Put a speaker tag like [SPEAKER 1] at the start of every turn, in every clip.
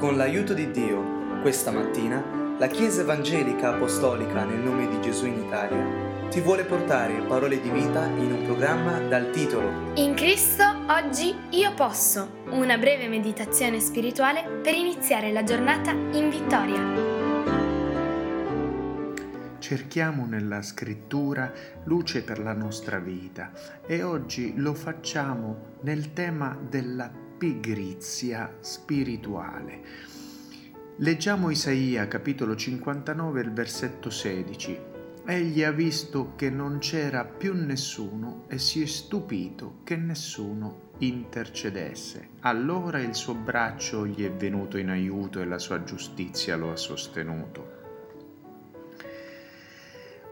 [SPEAKER 1] Con l'aiuto di Dio, questa mattina, la Chiesa Evangelica Apostolica nel nome di Gesù in Italia ti vuole portare parole di vita in un programma dal titolo
[SPEAKER 2] In Cristo oggi io posso, una breve meditazione spirituale per iniziare la giornata in vittoria.
[SPEAKER 3] Cerchiamo nella scrittura luce per la nostra vita e oggi lo facciamo nel tema della pigrizia spirituale. Leggiamo Isaia capitolo 59 il versetto 16. Egli ha visto che non c'era più nessuno e si è stupito che nessuno intercedesse. Allora il suo braccio gli è venuto in aiuto e la sua giustizia lo ha sostenuto.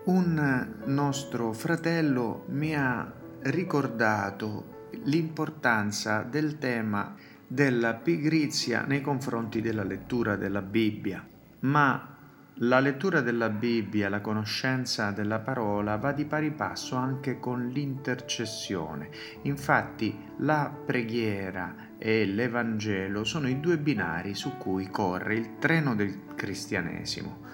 [SPEAKER 3] Un nostro fratello mi ha ricordato l'importanza del tema della pigrizia nei confronti della lettura della Bibbia, ma la lettura della Bibbia, la conoscenza della parola va di pari passo anche con l'intercessione. Infatti la preghiera e l'Evangelo sono i due binari su cui corre il treno del cristianesimo.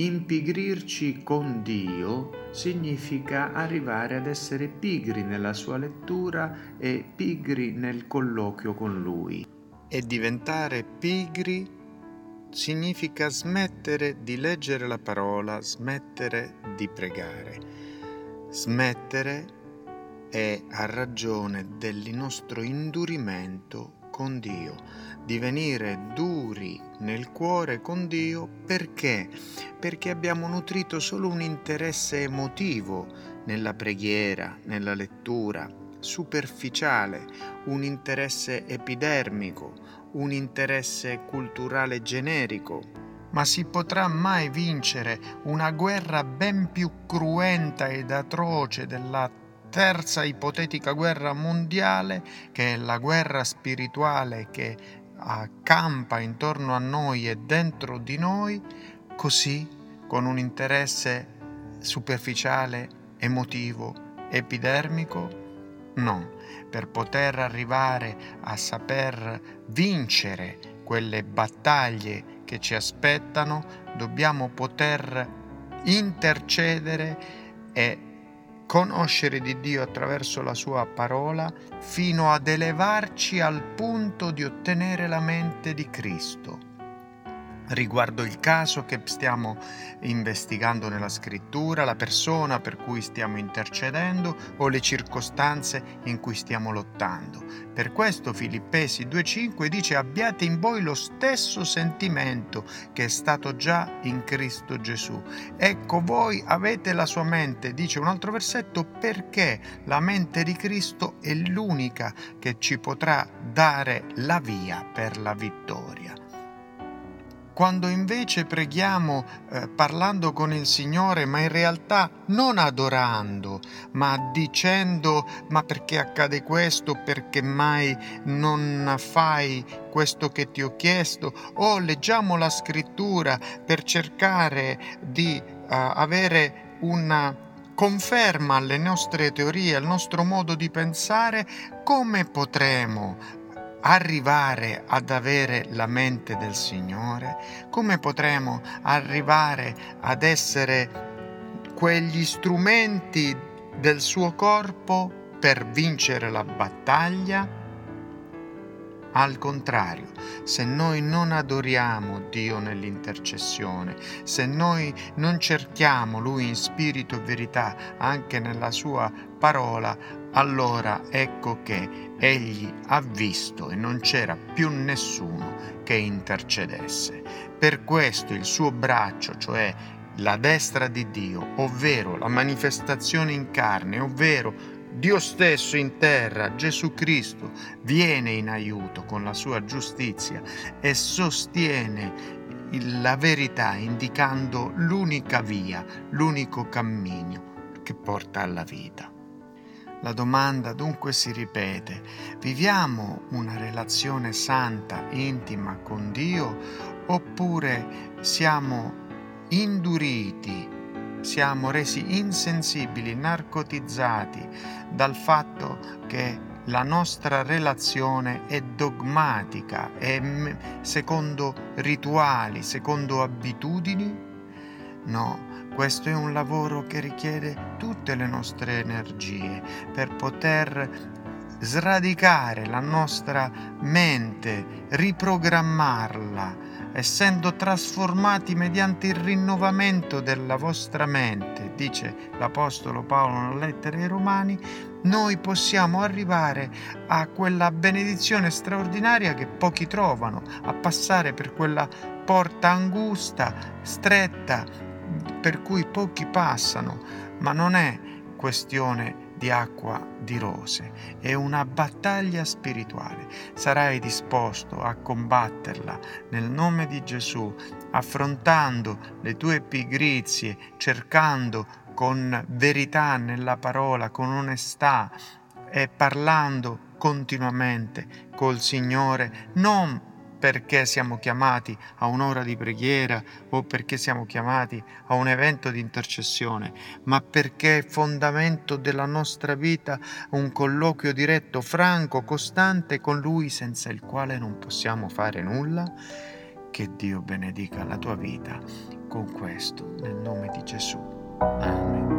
[SPEAKER 3] Impigrirci con Dio significa arrivare ad essere pigri nella sua lettura e pigri nel colloquio con Lui. E diventare pigri significa smettere di leggere la parola, smettere di pregare. Smettere è a ragione del nostro indurimento con Dio, divenire duri nel cuore con Dio perché? Perché abbiamo nutrito solo un interesse emotivo nella preghiera, nella lettura, superficiale, un interesse epidermico, un interesse culturale generico. Ma si potrà mai vincere una guerra ben più cruenta ed atroce della terza ipotetica guerra mondiale, che è la guerra spirituale che accampa intorno a noi e dentro di noi, così con un interesse superficiale, emotivo, epidermico? No, per poter arrivare a saper vincere quelle battaglie che ci aspettano, dobbiamo poter intercedere e conoscere di Dio attraverso la sua parola fino ad elevarci al punto di ottenere la mente di Cristo riguardo il caso che stiamo investigando nella scrittura, la persona per cui stiamo intercedendo o le circostanze in cui stiamo lottando. Per questo Filippesi 2.5 dice abbiate in voi lo stesso sentimento che è stato già in Cristo Gesù. Ecco voi avete la sua mente, dice un altro versetto, perché la mente di Cristo è l'unica che ci potrà dare la via per la vittoria. Quando invece preghiamo eh, parlando con il Signore, ma in realtà non adorando, ma dicendo ma perché accade questo, perché mai non fai questo che ti ho chiesto, o leggiamo la scrittura per cercare di uh, avere una conferma alle nostre teorie, al nostro modo di pensare, come potremo arrivare ad avere la mente del Signore? Come potremo arrivare ad essere quegli strumenti del suo corpo per vincere la battaglia? Al contrario, se noi non adoriamo Dio nell'intercessione, se noi non cerchiamo Lui in spirito e verità anche nella sua parola, allora ecco che egli ha visto e non c'era più nessuno che intercedesse. Per questo il suo braccio, cioè la destra di Dio, ovvero la manifestazione in carne, ovvero Dio stesso in terra, Gesù Cristo, viene in aiuto con la sua giustizia e sostiene la verità indicando l'unica via, l'unico cammino che porta alla vita. La domanda dunque si ripete, viviamo una relazione santa, intima con Dio oppure siamo induriti, siamo resi insensibili, narcotizzati dal fatto che la nostra relazione è dogmatica, è secondo rituali, secondo abitudini. No, questo è un lavoro che richiede tutte le nostre energie per poter sradicare la nostra mente, riprogrammarla, essendo trasformati mediante il rinnovamento della vostra mente, dice l'Apostolo Paolo nella lettera ai Romani, noi possiamo arrivare a quella benedizione straordinaria che pochi trovano, a passare per quella porta angusta, stretta, per cui pochi passano, ma non è questione di acqua di rose, è una battaglia spirituale. Sarai disposto a combatterla nel nome di Gesù, affrontando le tue pigrizie, cercando con verità nella parola, con onestà e parlando continuamente col Signore, non perché siamo chiamati a un'ora di preghiera o perché siamo chiamati a un evento di intercessione, ma perché è fondamento della nostra vita un colloquio diretto, franco, costante con Lui senza il quale non possiamo fare nulla. Che Dio benedica la tua vita con questo, nel nome di Gesù. Amen.